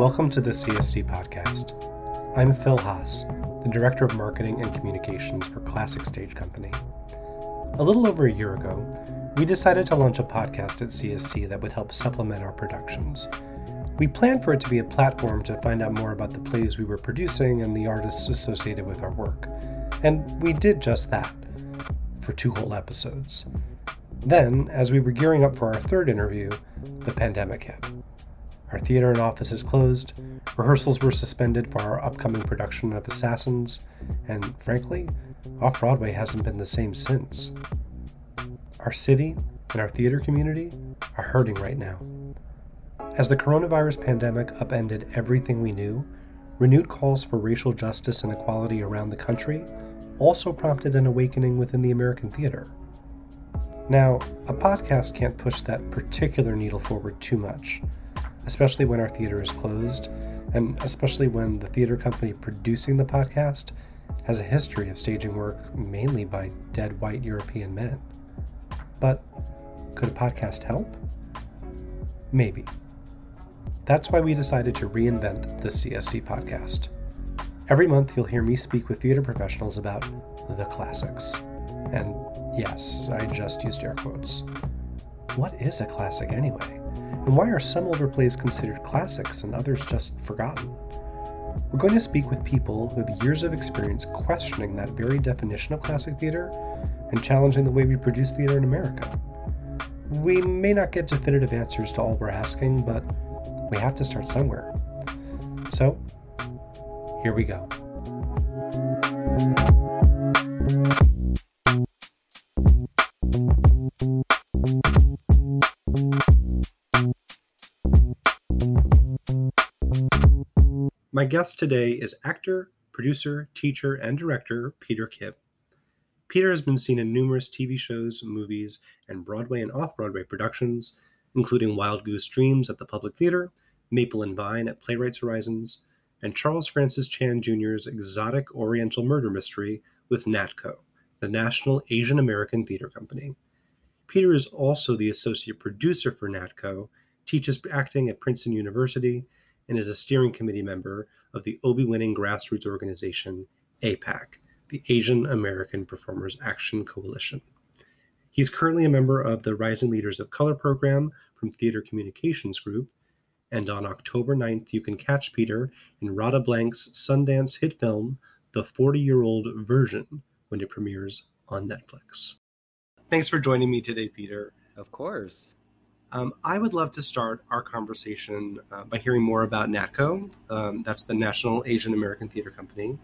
Welcome to the CSC podcast. I'm Phil Haas, the Director of Marketing and Communications for Classic Stage Company. A little over a year ago, we decided to launch a podcast at CSC that would help supplement our productions. We planned for it to be a platform to find out more about the plays we were producing and the artists associated with our work. And we did just that for two whole episodes. Then, as we were gearing up for our third interview, the pandemic hit. Our theater and offices closed, rehearsals were suspended for our upcoming production of Assassins, and frankly, off Broadway hasn't been the same since. Our city and our theater community are hurting right now. As the coronavirus pandemic upended everything we knew, renewed calls for racial justice and equality around the country also prompted an awakening within the American theater. Now, a podcast can't push that particular needle forward too much especially when our theater is closed, and especially when the theater company producing the podcast has a history of staging work mainly by dead white European men. But could a podcast help? Maybe. That's why we decided to reinvent the CSC podcast. Every month, you'll hear me speak with theater professionals about the classics. And yes, I just used air quotes. What is a classic anyway? And why are some older plays considered classics and others just forgotten? We're going to speak with people who have years of experience questioning that very definition of classic theater and challenging the way we produce theater in America. We may not get definitive answers to all we're asking, but we have to start somewhere. So, here we go. Guest today is actor, producer, teacher, and director Peter Kim. Peter has been seen in numerous TV shows, movies, and Broadway and off Broadway productions, including Wild Goose Dreams at the Public Theater, Maple and Vine at Playwrights Horizons, and Charles Francis Chan Jr.'s exotic Oriental murder mystery with NATCO, the National Asian American Theater Company. Peter is also the associate producer for NATCO, teaches acting at Princeton University, and is a steering committee member of the Obie winning grassroots organization APAC, the Asian American Performers Action Coalition. He's currently a member of the Rising Leaders of Color program from Theater Communications Group, and on October 9th, you can catch Peter in Radha Blank's Sundance hit film, The 40 Year Old Version, when it premieres on Netflix. Thanks for joining me today, Peter. Of course. Um, I would love to start our conversation uh, by hearing more about NATCO. Um, that's the National Asian American Theater Company.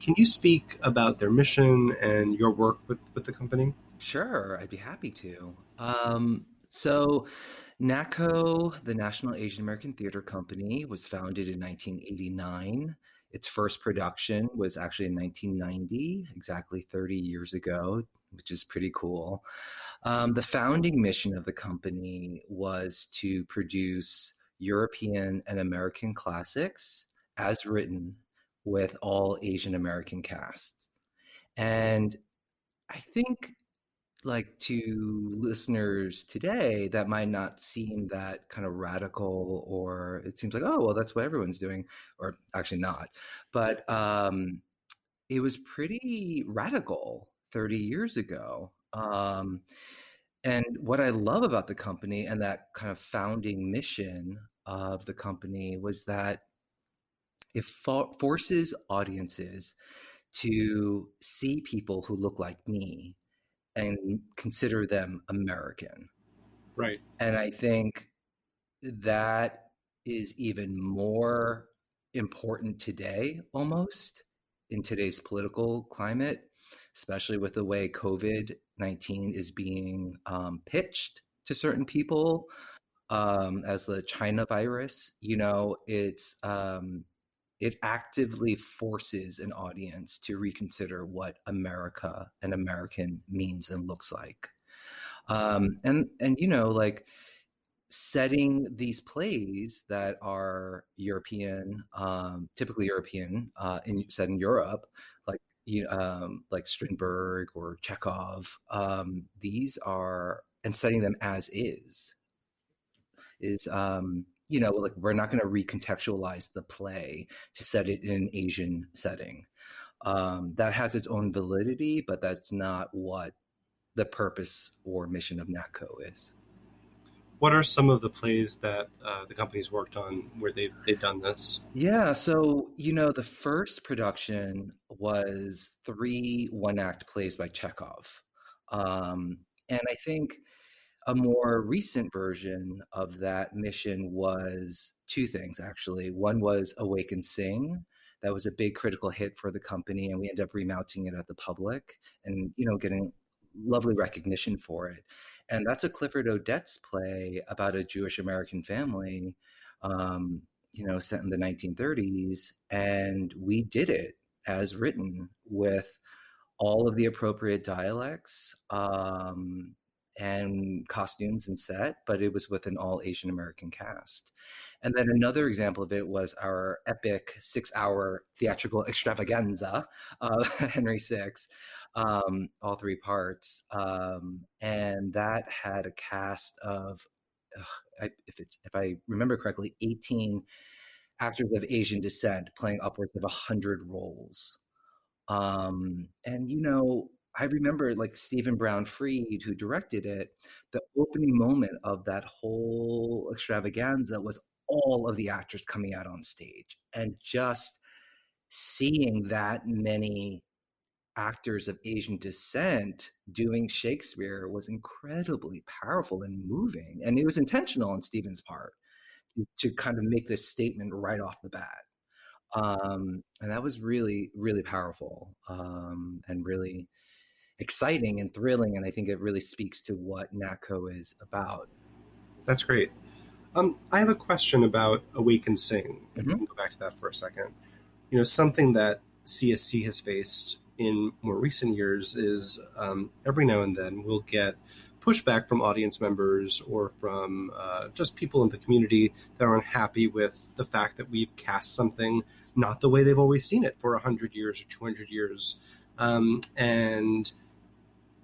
Can you speak about their mission and your work with, with the company? Sure, I'd be happy to. Um, so, NATCO, the National Asian American Theater Company, was founded in 1989. Its first production was actually in 1990, exactly 30 years ago, which is pretty cool. Um, the founding mission of the company was to produce European and American classics as written with all Asian American casts. And I think, like to listeners today, that might not seem that kind of radical, or it seems like, oh, well, that's what everyone's doing, or actually not. But um, it was pretty radical 30 years ago. Um, and what I love about the company and that kind of founding mission of the company was that it for- forces audiences to see people who look like me and consider them American. Right. And I think that is even more important today, almost in today's political climate especially with the way COVID 19 is being um, pitched to certain people um, as the China virus. You know, it's um, it actively forces an audience to reconsider what America and American means and looks like. Um, and and you know, like setting these plays that are European, um, typically European, uh, in, set in Europe, you know, um, like Strindberg or Chekhov. Um, these are and setting them as is is um, you know, like we're not going to recontextualize the play to set it in an Asian setting. Um, that has its own validity, but that's not what the purpose or mission of NATCO is. What are some of the plays that uh, the company's worked on where they've, they've done this? Yeah, so, you know, the first production was three one act plays by Chekhov. Um, and I think a more recent version of that mission was two things, actually. One was Awake and Sing. That was a big critical hit for the company, and we ended up remounting it at the public and, you know, getting lovely recognition for it. And that's a Clifford Odets play about a Jewish American family, um, you know, set in the 1930s. And we did it as written with all of the appropriate dialects um, and costumes and set, but it was with an all Asian American cast. And then another example of it was our epic six hour theatrical extravaganza, uh, Henry VI, um, all three parts. Um, and that had a cast of, I, if it's if I remember correctly, 18 actors of Asian descent playing upwards of 100 roles. Um, and, you know, I remember like Stephen Brown Fried, who directed it, the opening moment of that whole extravaganza was all of the actors coming out on stage and just seeing that many actors of Asian descent doing Shakespeare was incredibly powerful and moving. And it was intentional on Stephen's part to, to kind of make this statement right off the bat. Um, and that was really, really powerful um, and really exciting and thrilling. And I think it really speaks to what NATCO is about. That's great. Um, I have a question about Awake and Sing. Mm-hmm. we can go back to that for a second. You know, something that CSC has faced in more recent years is um, every now and then we'll get pushback from audience members or from uh, just people in the community that are unhappy with the fact that we've cast something not the way they've always seen it for 100 years or 200 years. Um, and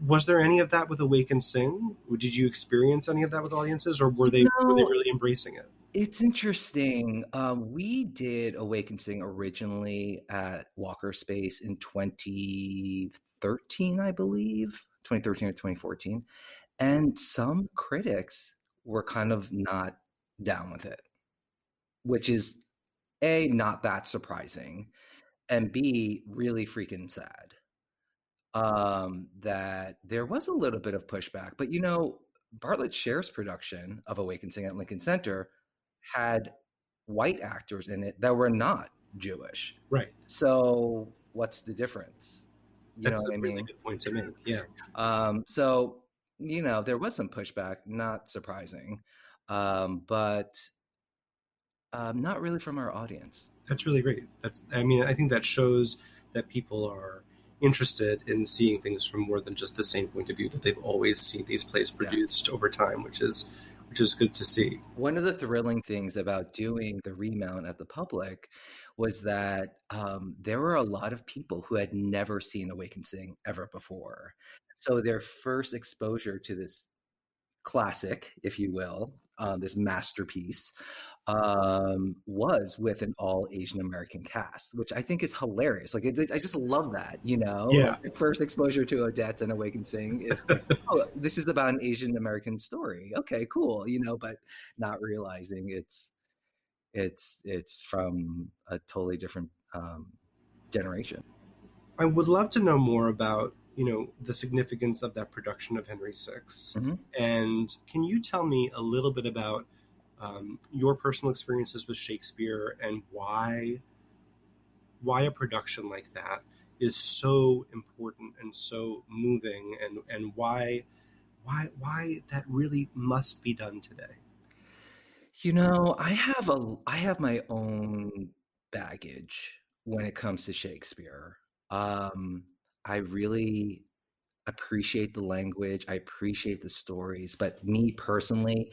was there any of that with Awake and Sing? Did you experience any of that with audiences, or were they no, were they really embracing it? It's interesting. Um, we did Awake and Sing originally at Walker Space in 2013, I believe, 2013 or 2014, and some critics were kind of not down with it, which is a not that surprising, and b really freaking sad um, that there was a little bit of pushback. But you know, Bartlett Sher's production of Awakening at Lincoln Center had white actors in it that were not Jewish. Right. So what's the difference? You That's know what a I mean? really good point to make. Yeah. Um, so you know, there was some pushback, not surprising, um, but um, not really from our audience. That's really great. That's. I mean, I think that shows that people are interested in seeing things from more than just the same point of view that they've always seen these plays produced yeah. over time, which is which is good to see. One of the thrilling things about doing the remount at the public was that um, there were a lot of people who had never seen Awake and Sing ever before. So their first exposure to this classic, if you will, uh, this masterpiece, um, was with an all Asian American cast, which I think is hilarious. Like, it, I just love that, you know? Yeah. Like, first exposure to Odets and Awake and Sing is, like, oh, this is about an Asian American story. Okay, cool, you know, but not realizing it's, it's, it's from a totally different um, generation. I would love to know more about you know the significance of that production of Henry VI. Mm-hmm. And can you tell me a little bit about um, your personal experiences with Shakespeare and why why a production like that is so important and so moving and and why why why that really must be done today? You know i have a i have my own baggage when it comes to shakespeare. Um i really appreciate the language i appreciate the stories but me personally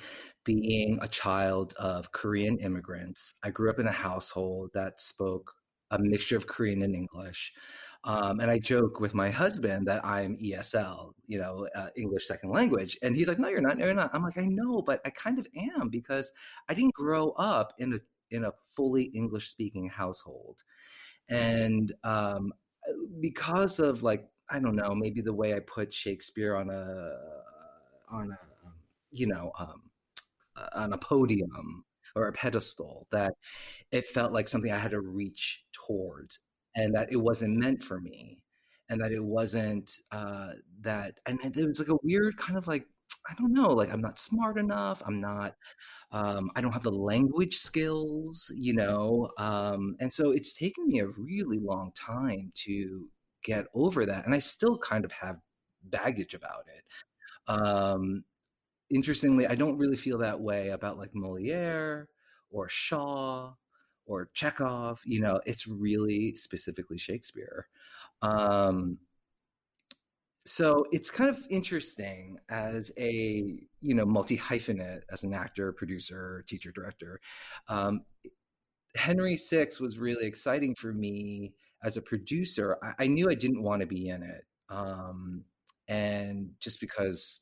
being a child of Korean immigrants, I grew up in a household that spoke a mixture of Korean and English. Um, and I joke with my husband that I'm ESL, you know, uh, English second language. And he's like, no, you're not. No, you're not. I'm like, I know, but I kind of am because I didn't grow up in a, in a fully English speaking household. And um, because of like, I don't know, maybe the way I put Shakespeare on a, on a, you know, um, on a podium or a pedestal that it felt like something I had to reach towards and that it wasn't meant for me and that it wasn't uh, that and it was like a weird kind of like I don't know, like I'm not smart enough. I'm not, um, I don't have the language skills, you know. Um, and so it's taken me a really long time to get over that. And I still kind of have baggage about it. Um, interestingly, I don't really feel that way about like Moliere or Shaw or Chekhov. You know, it's really specifically Shakespeare. Um, so it's kind of interesting as a you know multi hyphenate as an actor, producer, teacher, director. Um, Henry Six was really exciting for me as a producer. I, I knew I didn't want to be in it, um, and just because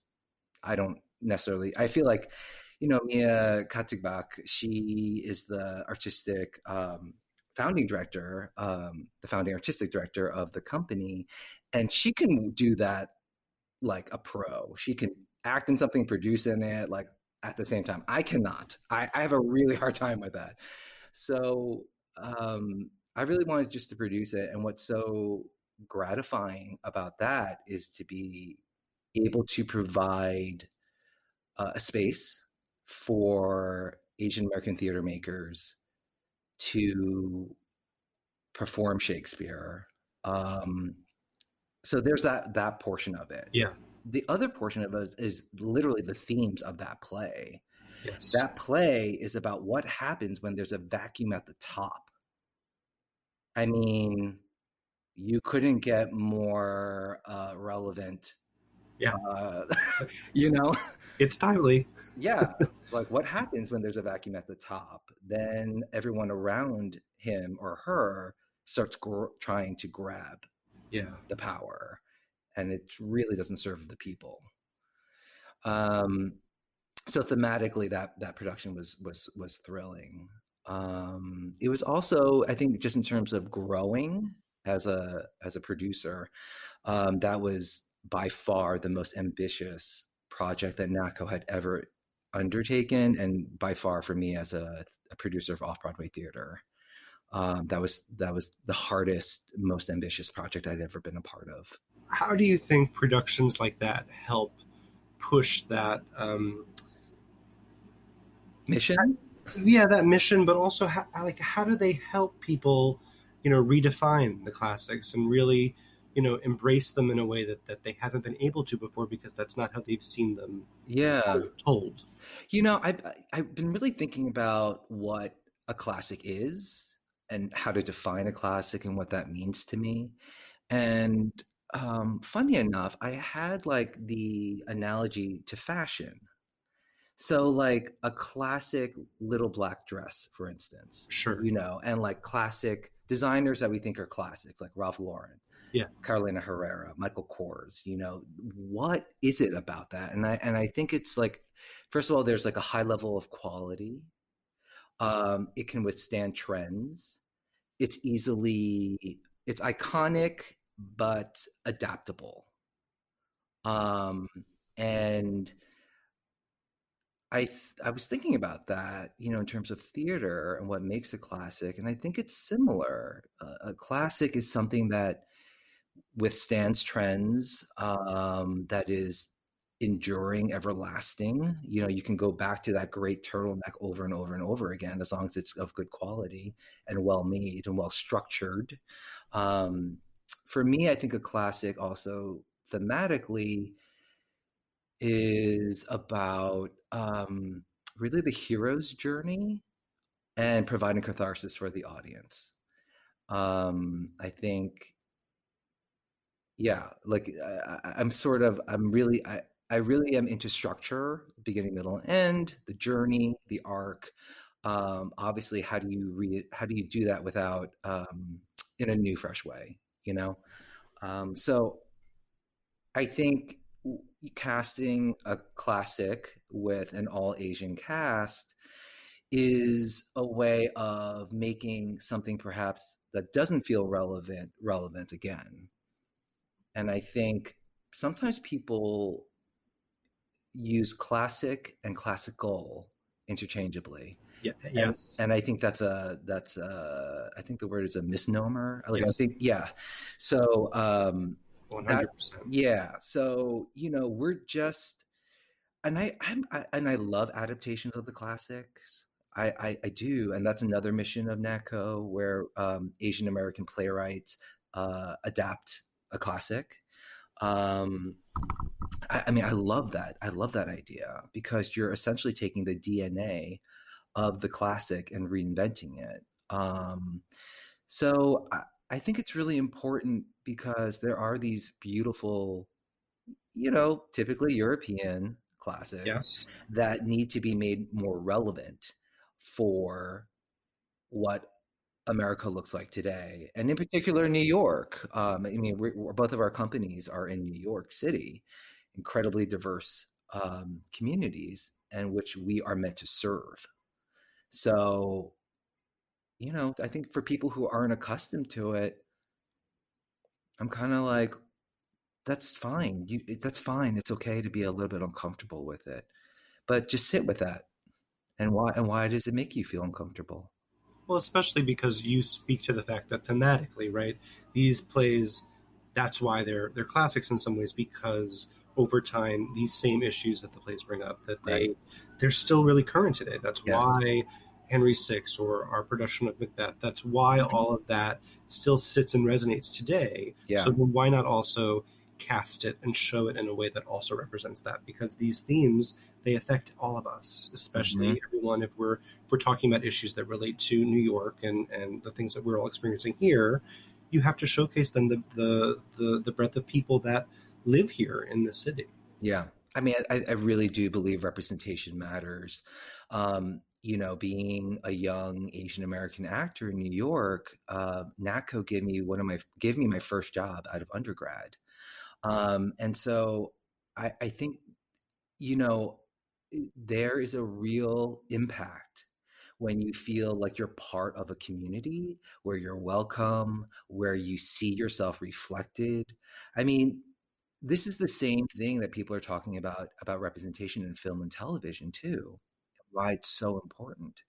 I don't necessarily, I feel like you know, Mia Katigbak, she is the artistic um, founding director, um, the founding artistic director of the company, and she can do that like a pro. She can act in something, produce in it, like at the same time. I cannot. I, I have a really hard time with that. So um, I really wanted just to produce it, and what's so gratifying about that is to be able to provide uh, a space for Asian American theater makers to perform Shakespeare. Um, so there's that that portion of it. Yeah. The other portion of it is, is literally the themes of that play. Yes. That play is about what happens when there's a vacuum at the top. I mean, you couldn't get more uh, relevant. Yeah. Uh, you know, it's timely. yeah. Like what happens when there's a vacuum at the top? Then everyone around him or her starts gr- trying to grab yeah. the power and it really doesn't serve the people. Um, so thematically that that production was was was thrilling. Um, it was also, I think, just in terms of growing as a as a producer, um, that was by far the most ambitious project that NATCO had ever undertaken, and by far for me as a, a producer of off Broadway theater, um, that was that was the hardest, most ambitious project I'd ever been a part of. How do you think productions like that help push that um, mission? Yeah, that mission, but also how, like how do they help people, you know, redefine the classics and really you know embrace them in a way that, that they haven't been able to before because that's not how they've seen them yeah. told? You know i've i've been really thinking about what a classic is and how to define a classic and what that means to me. And um funny enough i had like the analogy to fashion so like a classic little black dress for instance sure. you know and like classic designers that we think are classics like ralph lauren yeah. Carolina herrera michael kors you know what is it about that? And i and i think it's like first of all there's like a high level of quality. Um it can withstand trends. It's easily it's iconic but adaptable. Um and I I was thinking about that, you know, in terms of theater and what makes a classic, and I think it's similar. Uh, a classic is something that withstands trends, um, that is enduring, everlasting. You know, you can go back to that great turtleneck over and over and over again, as long as it's of good quality and well made and well structured. Um, for me, I think a classic also thematically is about um, really the hero's journey and providing catharsis for the audience. Um, I think, yeah, like I, am sort of, I'm really, I, I really am into structure, beginning, middle, and end, the journey, the arc. Um, obviously, how do you read? How do you do that without um, in a new, fresh way? you know? Um, so I think casting a classic with an all Asian cast is a way of making something perhaps that doesn't feel relevant relevant again. And I think sometimes people use classic and classical interchangeably. Yeah, yes. And, and I think that's a that's a I think the word is a misnomer. Like yes. I think yeah. So um 100%. That, yeah. So, you know, we're just and I I'm I, and I love adaptations of the classics. I, I, I do, and that's another mission of NATCO, where um, Asian American playwrights uh, adapt a classic. Um, I, I, mean, I love that. I love that idea because you're essentially taking the DNA of the classic and reinventing it. Um, so I, I think it's really important because there are these beautiful, you know, typically European classics yes. that need to be made more relevant for what America looks like today, and in particular, New York. Um, I mean, we're, we're, both of our companies are in New York City, incredibly diverse um, communities, and which we are meant to serve. So, you know, I think for people who aren't accustomed to it, I'm kind of like, that's fine. You, that's fine. It's okay to be a little bit uncomfortable with it, but just sit with that. And why? And why does it make you feel uncomfortable? Well, especially because you speak to the fact that thematically, right? These plays, that's why they're they're classics in some ways because over time these same issues that the plays bring up that they right. they're still really current today. That's yes. why Henry VI or our production of Macbeth. That's why all of that still sits and resonates today. Yeah. So then why not also cast it and show it in a way that also represents that? Because these themes they affect all of us, especially mm-hmm. everyone. If we're if we're talking about issues that relate to New York and and the things that we're all experiencing here, you have to showcase then the the the, the breadth of people that live here in the city. Yeah. I mean, I, I really do believe representation matters. Um, you know, being a young Asian American actor in New York, uh, gave me one of my gave me my first job out of undergrad, um, and so I, I think, you know, there is a real impact when you feel like you're part of a community where you're welcome, where you see yourself reflected. I mean, this is the same thing that people are talking about about representation in film and television too why it's so important.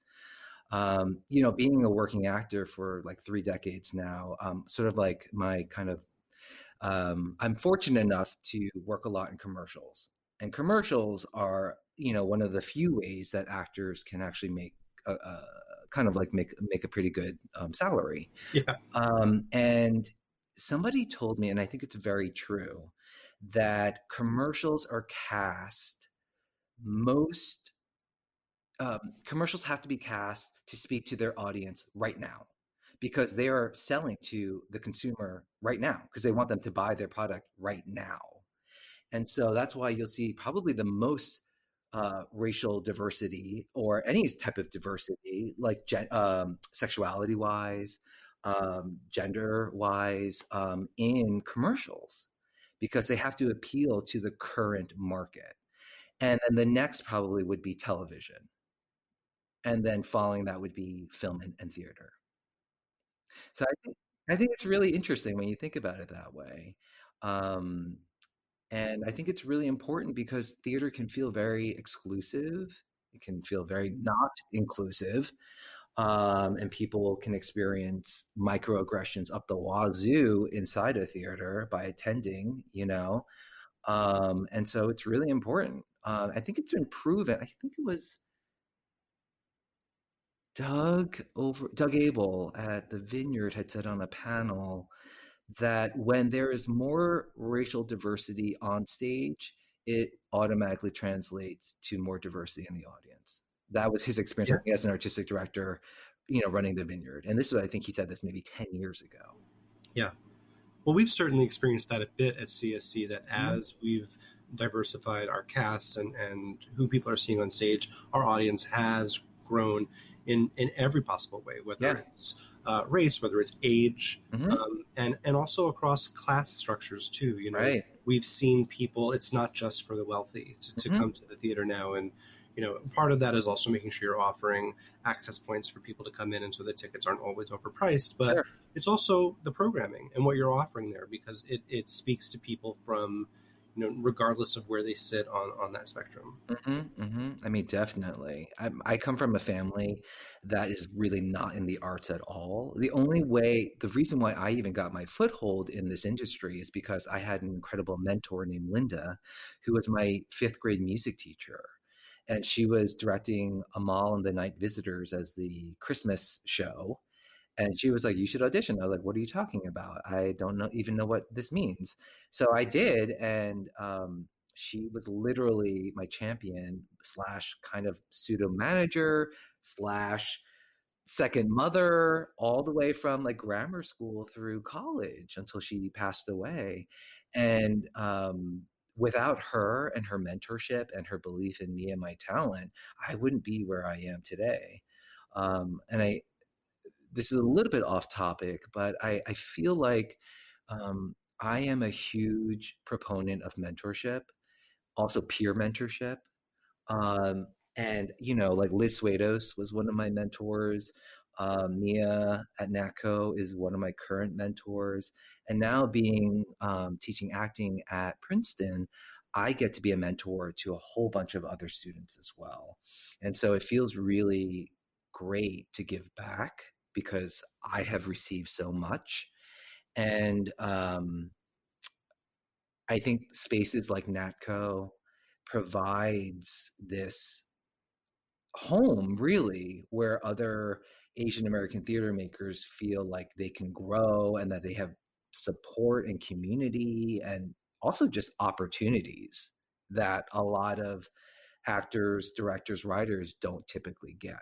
Um, you know, being a working actor for like three decades now, um, sort of like my kind of, um, I'm fortunate enough to work a lot in commercials, and commercials are, you know, one of the few ways that actors can actually make a, a kind of like make make a pretty good um, salary. Yeah. Um, and somebody told me, and I think it's very true, that commercials are cast most um, commercials have to be cast to speak to their audience right now because they are selling to the consumer right now because they want them to buy their product right now. And so that's why you'll see probably the most uh, racial diversity or any type of diversity, like gen- um, sexuality wise, um, gender wise, um, in commercials because they have to appeal to the current market. And then the next probably would be television and then following that would be film and, and theater. So I think I think it's really interesting when you think about it that way. Um, and I think it's really important because theater can feel very exclusive. It can feel very not inclusive. Um, and people can experience microaggressions up the wazoo inside a theater by attending, you know. Um, and so it's really important. Uh, I think it's been proven. I think it was Doug over Doug Aibel at the Vineyard had said on a panel that when there is more racial diversity on stage, it automatically translates to more diversity in the audience. That was his experience yeah. as an artistic director, you know, running the Vineyard. And this is, I think he said this maybe 10 years ago. Yeah. Well, we've certainly experienced that a bit at CSC that mm-hmm. as we've diversified our casts and, and who people are seeing on stage, our audience has grown in in every possible way, whether yeah. it's uh, race, whether it's age, mm-hmm. um, and and also across class structures too. You know, right. we've seen people. It's not just for the wealthy to, to mm-hmm. come to the theater now, and you know, part of that is also making sure you're offering access points for people to come in, and so the tickets aren't always overpriced. But sure. it's also the programming and what you're offering there because it it speaks to people from you know, regardless of where they sit on on that spectrum. Mm-hmm, mm-hmm. I mean, definitely. I, I, come from a family that is really not in the arts at all. The only way, the reason why I even got my foothold in this industry is because I had an incredible mentor named Linda, who was my fifth grade music teacher. And she was directing Amahl and the Night Visitors as the Christmas show and she was like you should audition. I was like what are you talking about? I don't know even know what this means. So i did and um, she was literally my champion slash kind of pseudo manager slash second mother all the way from like grammar school through college until she passed away. And um, without her and her mentorship and her belief in me and my talent i wouldn't be where i am today. Um, and i this is a little bit off topic, but I, I feel like um, I am a huge proponent of mentorship, also peer mentorship. Um, and, you know, like Liz Swados was one of my mentors. Uh, Mia at NATCO is one of my current mentors. And now being um, teaching acting at Princeton, I get to be a mentor to a whole bunch of other students as well. And so it feels really great to give back because I have received so much. And um, I think spaces like NATCO provides this home really where other Asian American theater makers feel like they can grow and that they have support and community and also just opportunities that a lot of actors, directors, writers don't typically get.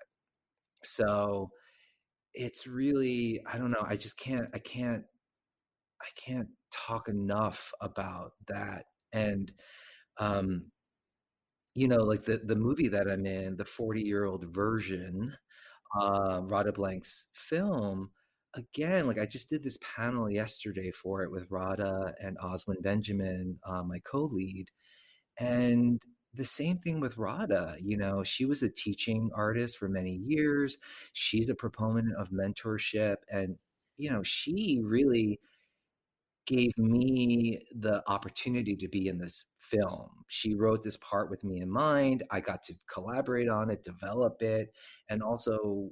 So it's really i don't know i just can't i can't i can't talk enough about that. And um you know like the the movie that i'm in the 40 year old version uh Radha Blank's film again like i just did this panel yesterday for it with Radha and oswin benjamin uh, my co-lead. And the same thing with Radha. You know, she was a teaching artist for many years. She's a proponent of mentorship. And, you know, she really gave me the opportunity to be in this film. She wrote this part with me in mind. I got to collaborate on it, develop it, and also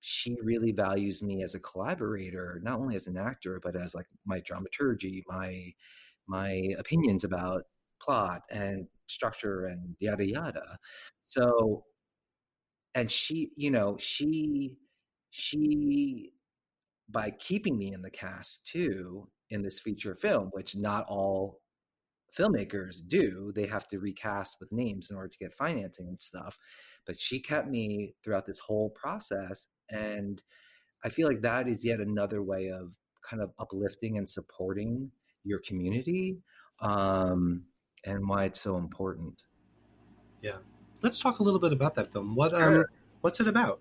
she really values me as a collaborator, not only as an actor, but as like my dramaturgy, my my opinions about plot and structure and yada yada. So, and she, you know, she, she, by keeping me in the cast too in this feature film, which not all filmmakers do, they have to recast with names in order to get financing and stuff. But she kept me throughout this whole process. And I feel like that is yet another way of kind of uplifting and supporting your community. Um, and why it's so important. Yeah, let's talk a little bit about that film. What um, what's it about?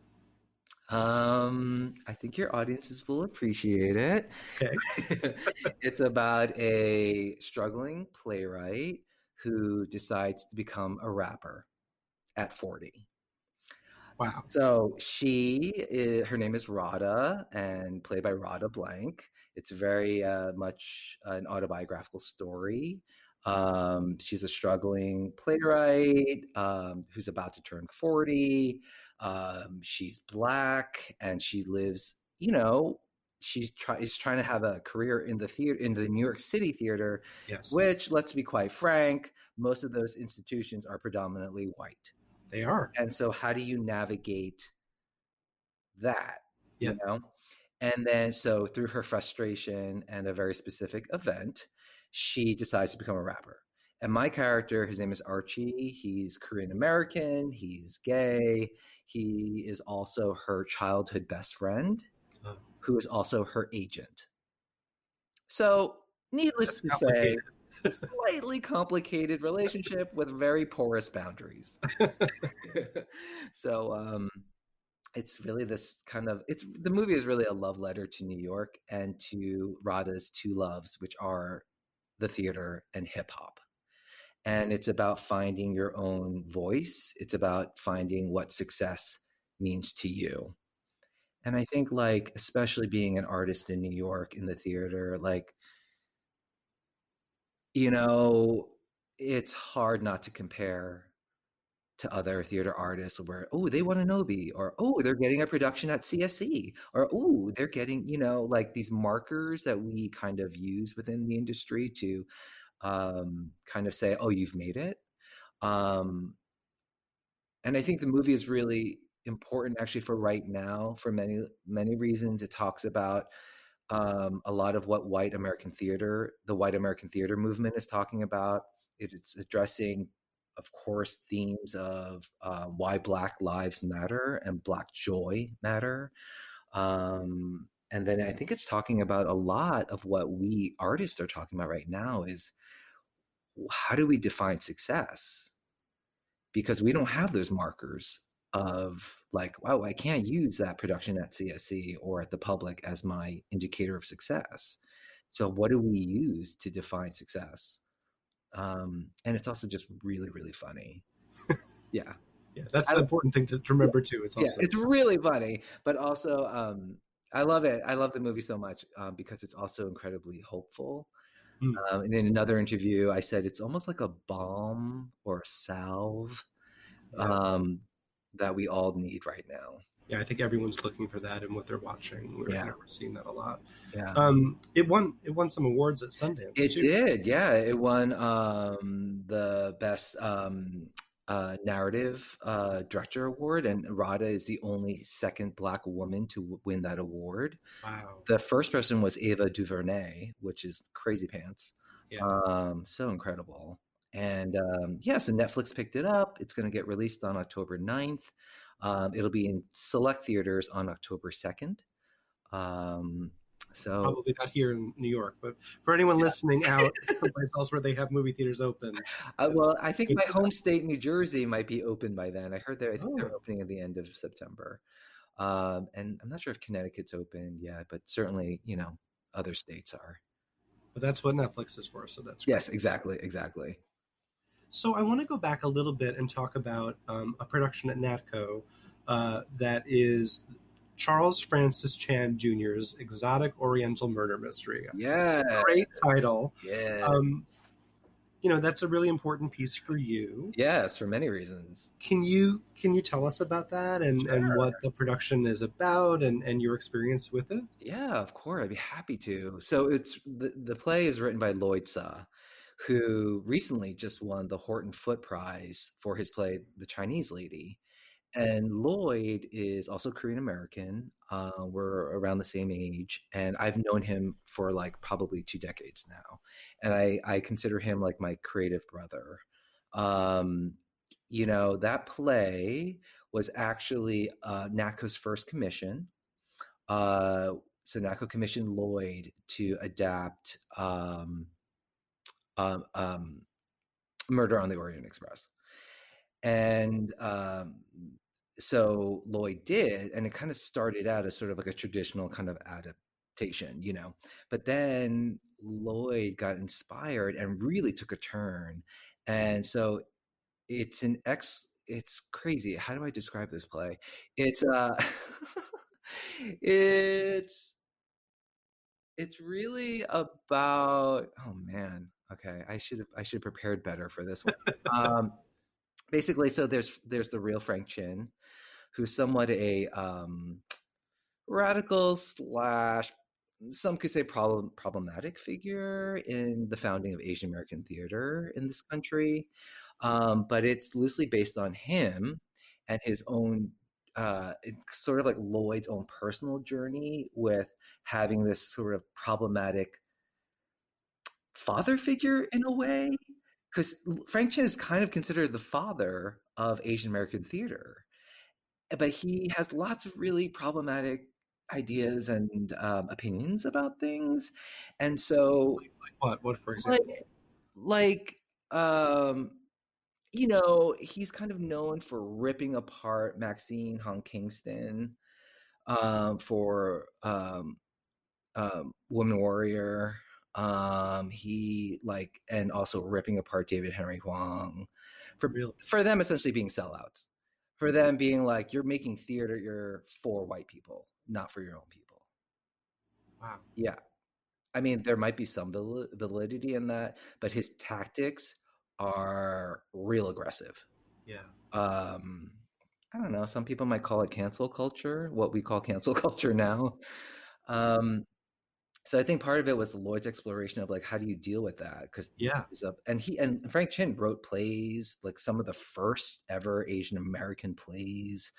Um, I think your audiences will appreciate it. Okay. it's about a struggling playwright who decides to become a rapper at 40. Wow. So she, is, her name is Radha, and played by Radha Blank. It's very uh, much an autobiographical story um, she's a struggling playwright um, who's about to turn 40. Um, she's black and she lives, you know, she's try- is trying to have a career in the theater, in the New York City theater, yes. which, let's be quite frank, most of those institutions are predominantly white. They are. And so, how do you navigate that? Yeah. You know? And then, so through her frustration and a very specific event, she decides to become a rapper. And my character, his name is Archie. He's Korean American. He's gay. He is also her childhood best friend, oh. who is also her agent. So, needless That's to say, slightly complicated relationship with very porous boundaries. so, um, it's really this kind of it's the movie is really a love letter to New York and to Radha's two loves, which are the theater and hip hop. And it's about finding your own voice. It's about finding what success means to you. And I think, like, especially being an artist in New York in the theater, like, you know, it's hard not to compare to other theater artists where oh they won an Obie or oh they're getting a production at CSC or oh they're getting you know like these markers that we kind of use within the industry to um, kind of say oh you've made it. Um, and I think the movie is really important actually for right now for many many reasons. It talks about um, a lot of what white American theater the white American theater movement is talking about. It's addressing of course, themes of uh, why Black Lives Matter and Black Joy matter. Um, and then I think it's talking about a lot of what we artists are talking about right now is how do we define success? Because we don't have those markers of like, wow, I can't use that production at CSC or at the public as my indicator of success. So, what do we use to define success? Um, and it's also just really really funny. yeah, yeah, that's the important thing to remember too. It's also yeah, it's really funny, but also um, I love it. I love the movie so much um, because it's also incredibly hopeful. Mm. Um, and in another interview, I said it's almost like a balm or a salve yeah. um, that we all need right now yeah, I think everyone's looking for that and what they're watching. We're, yeah. we're seeing that a lot. Yeah. Um, it won it won some awards at Sundance. It too. did, yeah. It won um, the best um, uh, narrative uh, director award, and Radha is the only second black woman to win that award. Wow. The first person was Ava DuVernay, which is crazy pants. Yeah. Um, so incredible. And um, yeah, so Netflix picked it up. It's going to get released on October 9th. Um, it'll be in select theaters on October 2nd. Um, so probably not here in New York, but for anyone yeah. listening out someplace else where they have movie theaters open. Uh, well, I think my home state, New Jersey, might be open by then. I heard that. I think oh. they're opening at the end of September, um, and I'm not sure if Connecticut's open yet, but certainly you know other states are. But that's what Netflix is for, so that's great. yes, exactly, exactly. So I want to go back a little bit and talk about um, a production at Natco uh, that is Charles Francis Chan Jr.'s Exotic Oriental Murder Mystery. Yeah, great title. Yeah. Um, you know that's a really important piece for you. Yes, for many reasons. Can you can you tell us about that and, sure. and what the production is about and, and your experience with it? Yeah, of course, I'd be happy to. So it's the the play is written by Lloyd Suh, who recently just won the Horton Foote Prize for his play The Chinese Lady. And Lloyd is also Korean American. Uh, we're around the same age, and I've known him for like probably two decades now. And I, I consider him like my creative brother. Um, you know, that play was actually uh, NATCO's first commission. Uh, so NATCO commissioned Lloyd to adapt um, um, um, Murder on the Orient Express. And um, so Lloyd did, and it kind of started out as sort of like a traditional kind of adaptation, you know. But then Lloyd got inspired and really took a turn. And so it's an ex it's crazy. How do I describe this play? It's uh it's it's really about oh man Okay, I should have I should have prepared better for this one. um, basically, so there's there's the real Frank Chin, who's somewhat a um, radical slash some could say problem, problematic figure in the founding of Asian American theater in this country, um, but it's loosely based on him and his own uh, sort of like Lloyd's own personal journey with having this sort of problematic father figure in a way because Frank Chin is kind of considered the father of Asian American theater, but he has lots of really problematic ideas and um, opinions about things, and so like what? What for example? Like, like um, you know, he's kind of known for ripping apart Maxine Hong Kingston um, for um, um, Woman Warrior. Um, he like and also ripping apart David Henry Hwang for for them essentially being sellouts. For them being like you're making theater you're for white people, not for your own people. Wow. Yeah. I mean, there might be some validity in that, but his tactics are real aggressive. Yeah. Um, I don't know. Some people might call it cancel culture, what we call cancel culture now. Um, so I think part of it was Lloyd's exploration of like how do you deal with that? Because yeah, and he and Frank Chin wrote plays like some of the first ever Asian American plays,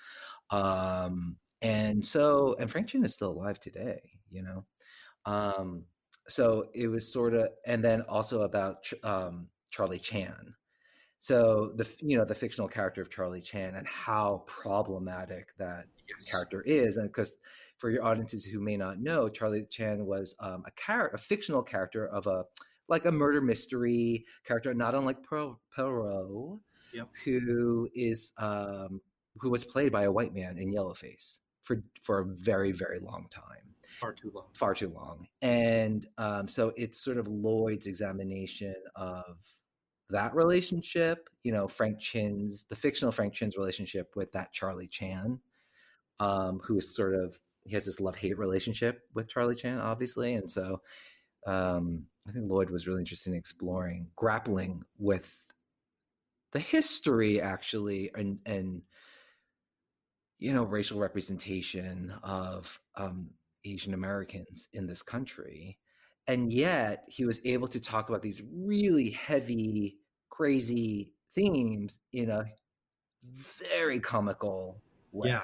um, and so and Frank Chin is still alive today, you know. Um, so it was sort of, and then also about um, Charlie Chan. So the you know the fictional character of Charlie Chan and how problematic that yes. character is, and because for your audiences who may not know, Charlie Chan was um, a character, a fictional character of a like a murder mystery character, not unlike Poirot, yep. who is um, who was played by a white man in Yellowface for for a very very long time. Far too long. Far too long. And um, so it's sort of lloyd's examination of that relationship you know frank chin's the fictional frank chin's relationship with that charlie chan um, who is sort of he has this love-hate relationship with charlie chan obviously and so um, i think lloyd was really interested in exploring grappling with the history actually and and you know racial representation of um, Asian Americans in this country. And yet he was able to talk about these really heavy, crazy themes in a very comical way. Yeah.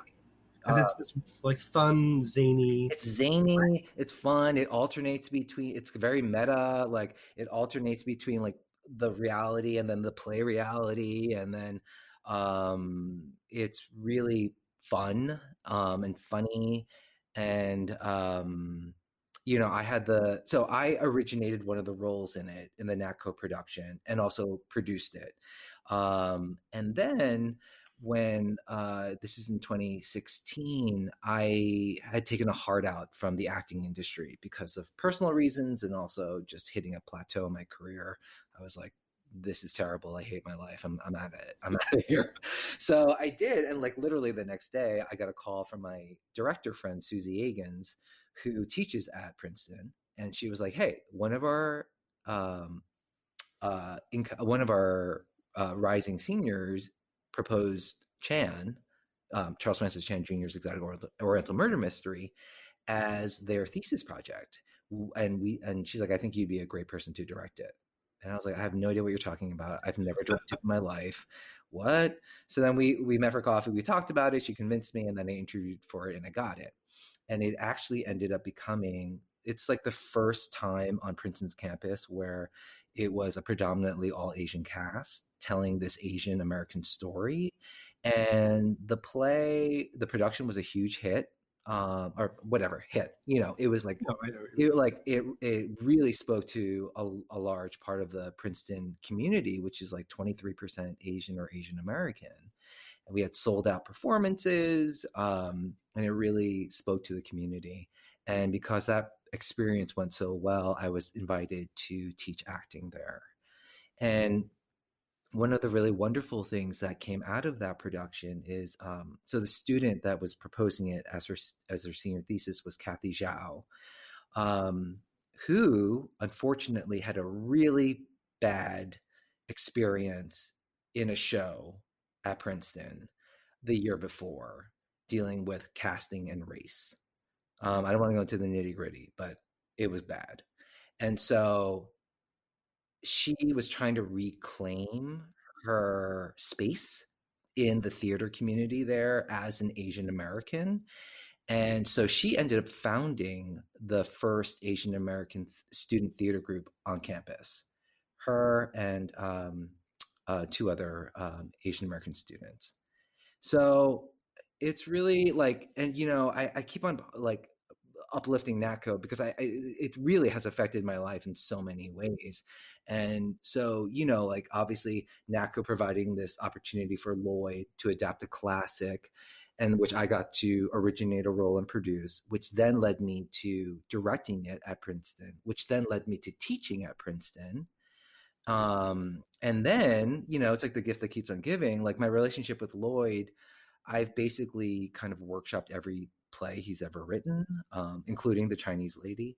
Because uh, it's, it's like fun, zany. It's zany. It's fun. It alternates between. It's very meta. Like it alternates between like the reality and then the play reality, and then um, it's really fun um, and funny and um, you know, I had the so I originated one of the roles in it in the NATCO production and also produced it. Um, and then when uh, this is in 2016, I had taken a heart out from the acting industry because of personal reasons and also just hitting a plateau in my career. I was like, this is terrible. I hate my life. I'm, I'm out of it. I'm out of here. So I did. And like literally the next day, I got a call from my director friend, Susie Agins, who teaches at Princeton. And she was like, hey, one of our, um, uh, inc- one of our uh, rising seniors proposed Chan, um, Charles Francis Chan Jr.'s Exotic Oriental Murder Mystery, as their thesis project. And we and she's like, I think you'd be a great person to direct it. And I was like, I have no idea what you're talking about. I've never directed in my life. What? So then we we met for coffee. We talked about it. She convinced me, and then I interviewed for it, and I got it. And it actually ended up becoming. It's like the first time on Princeton's campus where it was a predominantly all Asian cast telling this Asian American story. And the play, the production was a huge hit um, or whatever hit. You know, it was like no, it like it it really spoke to a, a, large part of the Princeton community, which is like twenty three percent Asian or Asian American. And we had sold out performances, um, and it really spoke to the community. And because that experience went so well, I was invited to teach acting there. And one of the really wonderful things that came out of that production is um, so the student that was proposing it as her as her senior thesis was Kathy Zhao, um, who unfortunately had a really bad experience in a show at Princeton the year before dealing with casting and race. Um, I don't want to go into the nitty gritty, but it was bad. And so she was trying to reclaim her space in the theater community there as an Asian American. And so she ended up founding the first Asian American student theater group on campus. Her and um, uh, two other um, Asian American students. So it's really like, and you know, I, I keep on like uplifting NATCO because I, I, it really has affected my life in so many ways. And so, you know, like obviously NATCO providing this opportunity for Lloyd to adapt a classic and which I got to originate a role and produce, which then led me to directing it at Princeton, which then led me to teaching at Princeton. Um, and then, you know, it's like the gift that keeps on giving. Like my relationship with Lloyd, I've basically kind of workshopped every play he's ever written, um, including The Chinese Lady.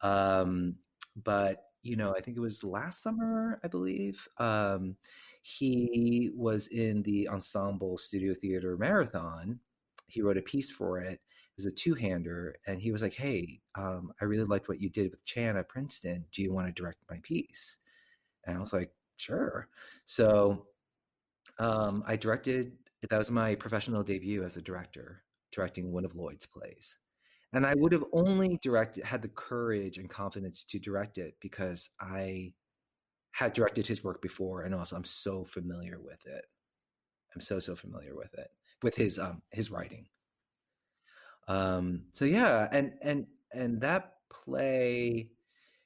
Um, but, you know, I think it was last summer, I believe. Um, he was in the Ensemble Studio Theater Marathon. He wrote a piece for it. It was a two hander. And he was like, Hey, um, I really liked what you did with Chan at Princeton. Do you want to direct my piece? And I was like, Sure. So um, I directed, that was my professional debut as a director, directing one of Lloyd's plays. And I would have only directed, had the courage and confidence to direct it because I had directed his work before, and also I'm so familiar with it. I'm so so familiar with it, with his um his writing. Um, so yeah, and and and that play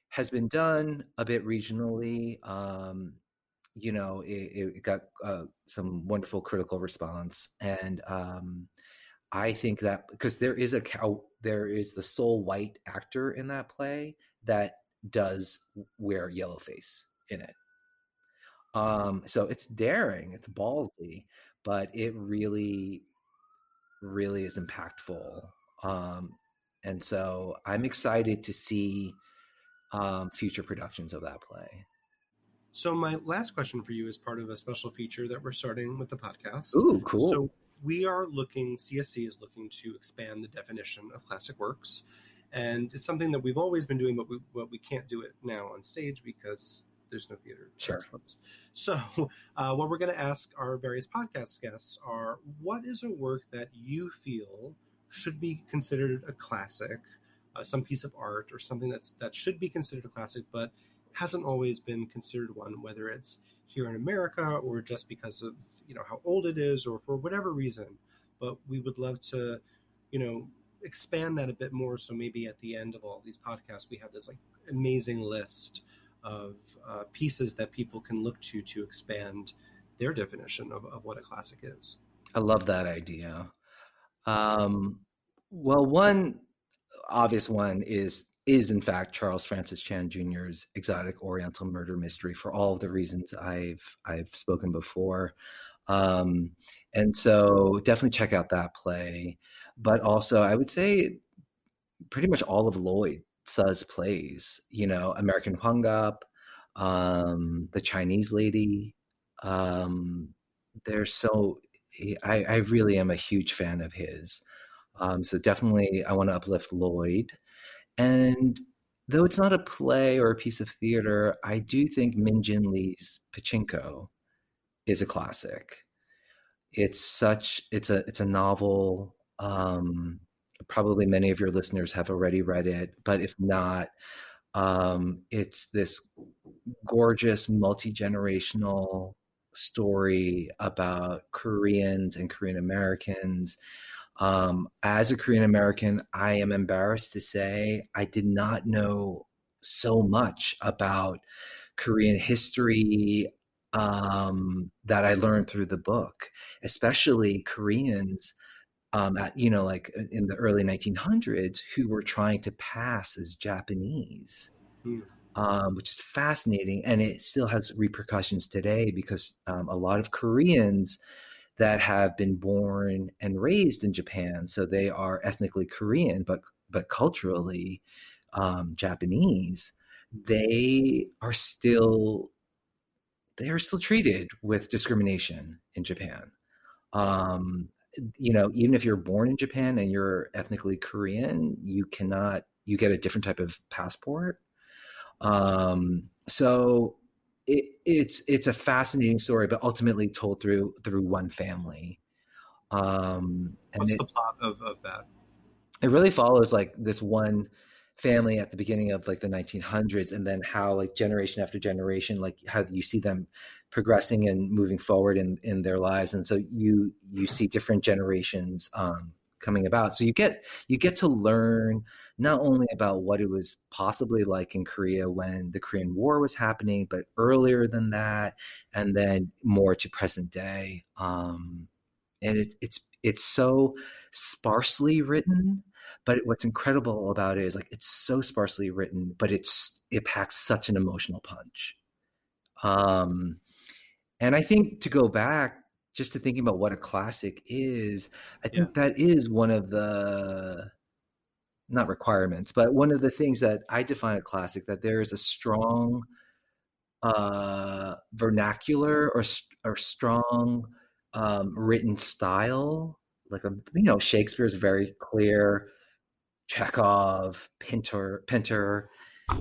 has been done a bit regionally. Um, you know, it, it got uh, some wonderful critical response, and um, I think that because there is a there is the sole white actor in that play that does wear yellow face in it. Um, so it's daring, it's ballsy, but it really, really is impactful. Um, and so I'm excited to see um, future productions of that play. So my last question for you is part of a special feature that we're starting with the podcast. Ooh, cool. So we are looking, CSC is looking to expand the definition of classic works. And it's something that we've always been doing, but we, but we can't do it now on stage because there's no theater. Sure. So, uh, what we're going to ask our various podcast guests are what is a work that you feel should be considered a classic, uh, some piece of art or something that's that should be considered a classic, but hasn't always been considered one, whether it's here in America or just because of you know how old it is or for whatever reason. But we would love to, you know, expand that a bit more. So maybe at the end of all these podcasts, we have this like amazing list of uh, pieces that people can look to to expand their definition of, of what a classic is. I love that idea. Um, well, one obvious one is is in fact Charles Francis Chan Jr.'s exotic Oriental murder mystery for all of the reasons I've I've spoken before. Um, and so definitely check out that play. But also I would say pretty much all of Lloyd Suh's plays, you know, American Hwangap, um, The Chinese Lady. Um, they're so, I, I really am a huge fan of his. Um, so definitely I want to uplift Lloyd. And though it's not a play or a piece of theater, I do think Min Jin Lee's Pachinko is a classic. It's such it's a it's a novel um, probably many of your listeners have already read it, but if not, um, it's this gorgeous multi generational story about Koreans and Korean Americans. Um, as a Korean American, I am embarrassed to say I did not know so much about Korean history um, that I learned through the book, especially Koreans um, at, you know, like in the early 1900s, who were trying to pass as Japanese, mm. um, which is fascinating. And it still has repercussions today because um, a lot of Koreans that have been born and raised in Japan, so they are ethnically Korean, but but culturally um, Japanese, they are still they are still treated with discrimination in Japan. Um, you know, even if you're born in Japan and you're ethnically Korean, you cannot you get a different type of passport. Um, so it, it's it's a fascinating story, but ultimately told through through one family. Um, and What's it, the plot of, of that? It really follows like this one family at the beginning of like the 1900s and then how like generation after generation like how you see them progressing and moving forward in in their lives and so you you see different generations um coming about. So you get you get to learn not only about what it was possibly like in Korea when the Korean War was happening, but earlier than that, and then more to present day. Um, and it, it's it's so sparsely written, but what's incredible about it is like it's so sparsely written, but it's it packs such an emotional punch. Um, and I think to go back just to thinking about what a classic is, I think yeah. that is one of the not requirements, but one of the things that I define a classic that there is a strong uh, vernacular or or strong um, written style. Like a you know Shakespeare is very clear. Chekhov, Pinter, Pinter,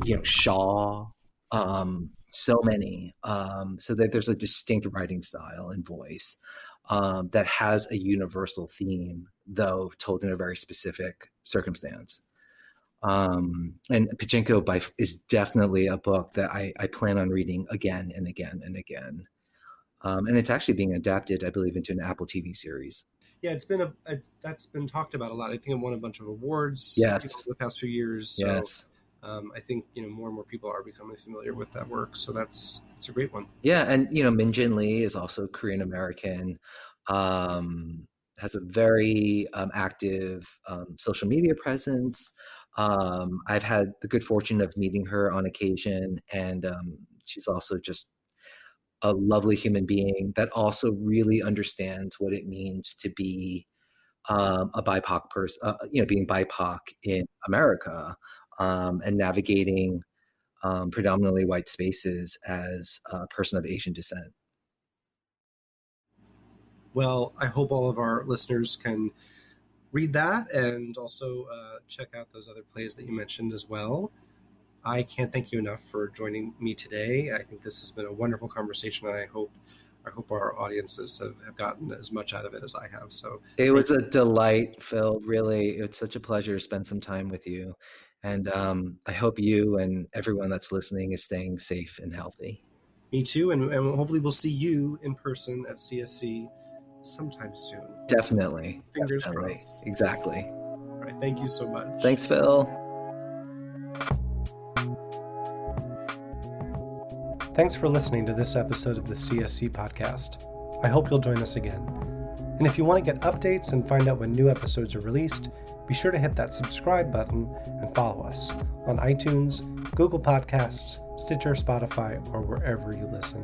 you know Shaw. Um, so many um, so that there's a distinct writing style and voice um, that has a universal theme though told in a very specific circumstance. Um, and pachinko by, is definitely a book that I, I, plan on reading again and again and again. Um, and it's actually being adapted i believe into an apple tv series. Yeah it's been a it's, that's been talked about a lot. I think it won a bunch of awards yes. the past few years so. yes um, I think you know more and more people are becoming familiar with that work. So that's that's a great one. Yeah, and you know Min Jin Lee is also Korean American. Um, has a very um, active um, social media presence. Um, I've had the good fortune of meeting her on occasion, and um, she's also just a lovely human being that also really understands what it means to be um, a BIPOC person, uh, you know, being BIPOC in America um, and navigating um, predominantly white spaces as a person of Asian descent. Well, I hope all of our listeners can read that and also uh, check out those other plays that you mentioned as well. I can't thank you enough for joining me today. I think this has been a wonderful conversation, and I hope I hope our audiences have, have gotten as much out of it as I have. So it was a delight, Phil. Really, it's such a pleasure to spend some time with you. And um, I hope you and everyone that's listening is staying safe and healthy. Me too. And, and hopefully we'll see you in person at CSC sometime soon. Definitely. Fingers Definitely. crossed. Exactly. All right. Thank you so much. Thanks, Phil. Thanks for listening to this episode of the CSC podcast. I hope you'll join us again. And if you want to get updates and find out when new episodes are released, be sure to hit that subscribe button and follow us on iTunes, Google Podcasts, Stitcher, Spotify, or wherever you listen.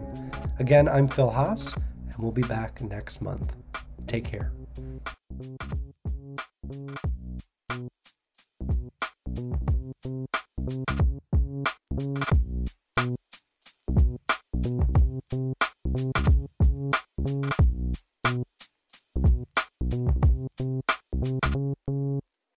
Again, I'm Phil Haas, and we'll be back next month. Take care.